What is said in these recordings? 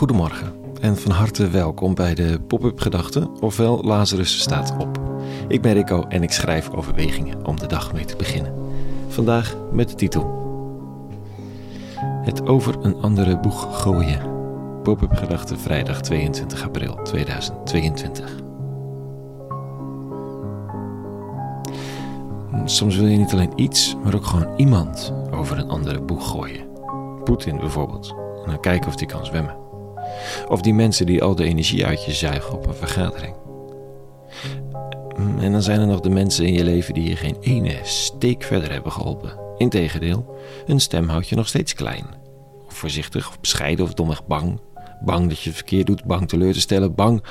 Goedemorgen en van harte welkom bij de Pop-up Gedachten, ofwel Lazarus staat op. Ik ben Rico en ik schrijf overwegingen om de dag mee te beginnen. Vandaag met de titel Het over een andere boeg gooien. Pop-up Gedachten vrijdag 22 april 2022. Soms wil je niet alleen iets, maar ook gewoon iemand over een andere boeg gooien. Poetin bijvoorbeeld. En dan kijken of die kan zwemmen. Of die mensen die al de energie uit je zuigen op een vergadering. En dan zijn er nog de mensen in je leven die je geen ene steek verder hebben geholpen. Integendeel, hun stem houdt je nog steeds klein. Of voorzichtig, of bescheiden, of domweg bang. Bang dat je het verkeerd doet, bang teleur te stellen, bang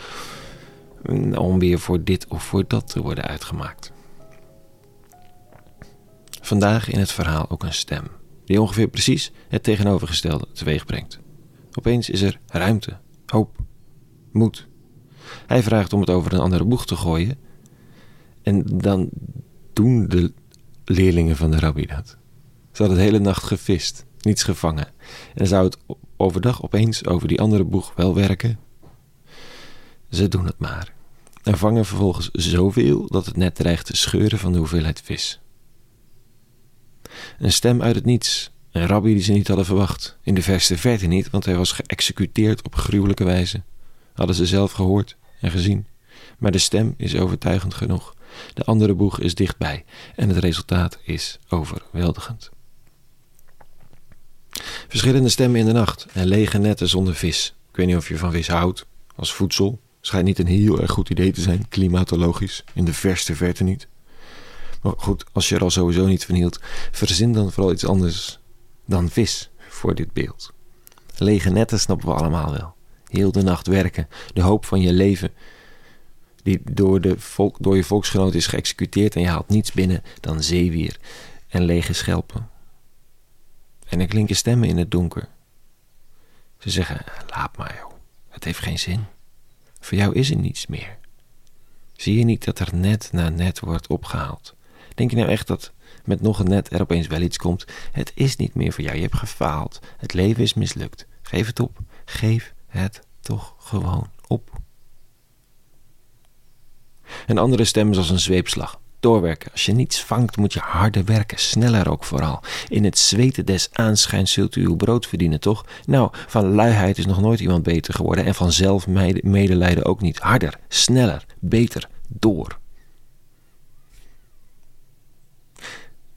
om weer voor dit of voor dat te worden uitgemaakt. Vandaag in het verhaal ook een stem, die ongeveer precies het tegenovergestelde teweeg brengt. Opeens is er ruimte, hoop, moed. Hij vraagt om het over een andere boeg te gooien. En dan doen de leerlingen van de rabbi dat. Ze hadden de hele nacht gevist, niets gevangen. En zou het overdag opeens over die andere boeg wel werken? Ze doen het maar. En vangen vervolgens zoveel dat het net dreigt te scheuren van de hoeveelheid vis. Een stem uit het niets. Een rabbi die ze niet hadden verwacht. In de verste verte niet, want hij was geëxecuteerd op gruwelijke wijze. Hadden ze zelf gehoord en gezien. Maar de stem is overtuigend genoeg. De andere boeg is dichtbij en het resultaat is overweldigend. Verschillende stemmen in de nacht en lege netten zonder vis. Ik weet niet of je van vis houdt als voedsel. Schijnt niet een heel erg goed idee te zijn, klimatologisch, in de verste verte niet. Maar goed, als je er al sowieso niet van hield, verzin dan vooral iets anders dan vis voor dit beeld. Lege netten snappen we allemaal wel. Heel de nacht werken, de hoop van je leven, die door, de volk, door je volksgenoot is geëxecuteerd en je haalt niets binnen dan zeewier en lege schelpen. En er klinken stemmen in het donker. Ze zeggen: Laat maar, joh. Het heeft geen zin. Voor jou is er niets meer. Zie je niet dat er net na net wordt opgehaald? Denk je nou echt dat met nog een net er opeens wel iets komt? Het is niet meer voor jou. Je hebt gefaald. Het leven is mislukt. Geef het op. Geef het toch gewoon op. Een andere stem is als een zweepslag. Doorwerken. Als je niets vangt, moet je harder werken. Sneller ook vooral. In het zweten des aanschijns zult u uw brood verdienen, toch? Nou, van luiheid is nog nooit iemand beter geworden. En van zelfmedelijden ook niet. Harder, sneller, beter, door.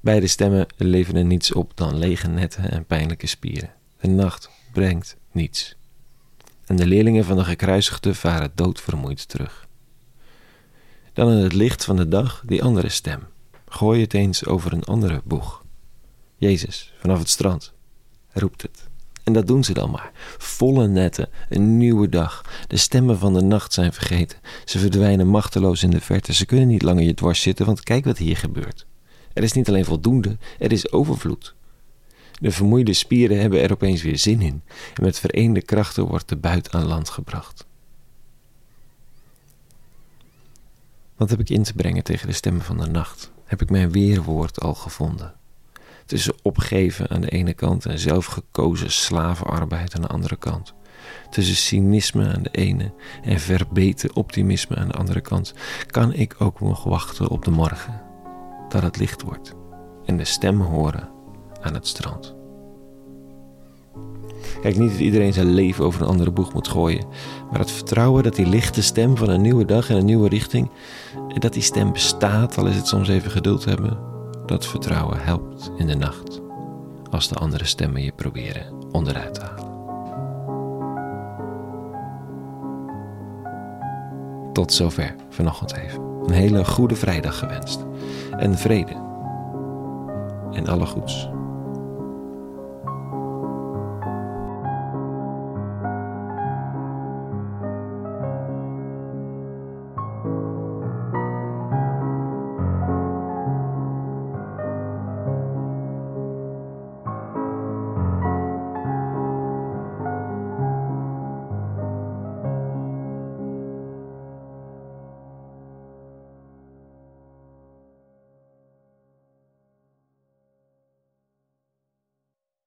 Beide stemmen leveren niets op dan lege netten en pijnlijke spieren. De nacht brengt niets. En de leerlingen van de gekruisigde varen doodvermoeid terug. Dan in het licht van de dag die andere stem. Gooi het eens over een andere boeg. Jezus, vanaf het strand, roept het. En dat doen ze dan maar. Volle netten, een nieuwe dag. De stemmen van de nacht zijn vergeten. Ze verdwijnen machteloos in de verte. Ze kunnen niet langer je dwars zitten, want kijk wat hier gebeurt. Er is niet alleen voldoende, er is overvloed. De vermoeide spieren hebben er opeens weer zin in en met vereende krachten wordt de buit aan land gebracht. Wat heb ik in te brengen tegen de stemmen van de nacht? Heb ik mijn weerwoord al gevonden? Tussen opgeven aan de ene kant en zelfgekozen slavenarbeid aan de andere kant. Tussen cynisme aan de ene en verbeten optimisme aan de andere kant, kan ik ook nog wachten op de morgen dat het licht wordt en de stem horen aan het strand. Kijk, niet dat iedereen zijn leven over een andere boeg moet gooien, maar het vertrouwen dat die lichte stem van een nieuwe dag en een nieuwe richting, dat die stem bestaat, al is het soms even geduld hebben, dat vertrouwen helpt in de nacht, als de andere stemmen je proberen onderuit te halen. Tot zover vanochtend even. Een hele goede vrijdag gewenst. En vrede. En alle goeds.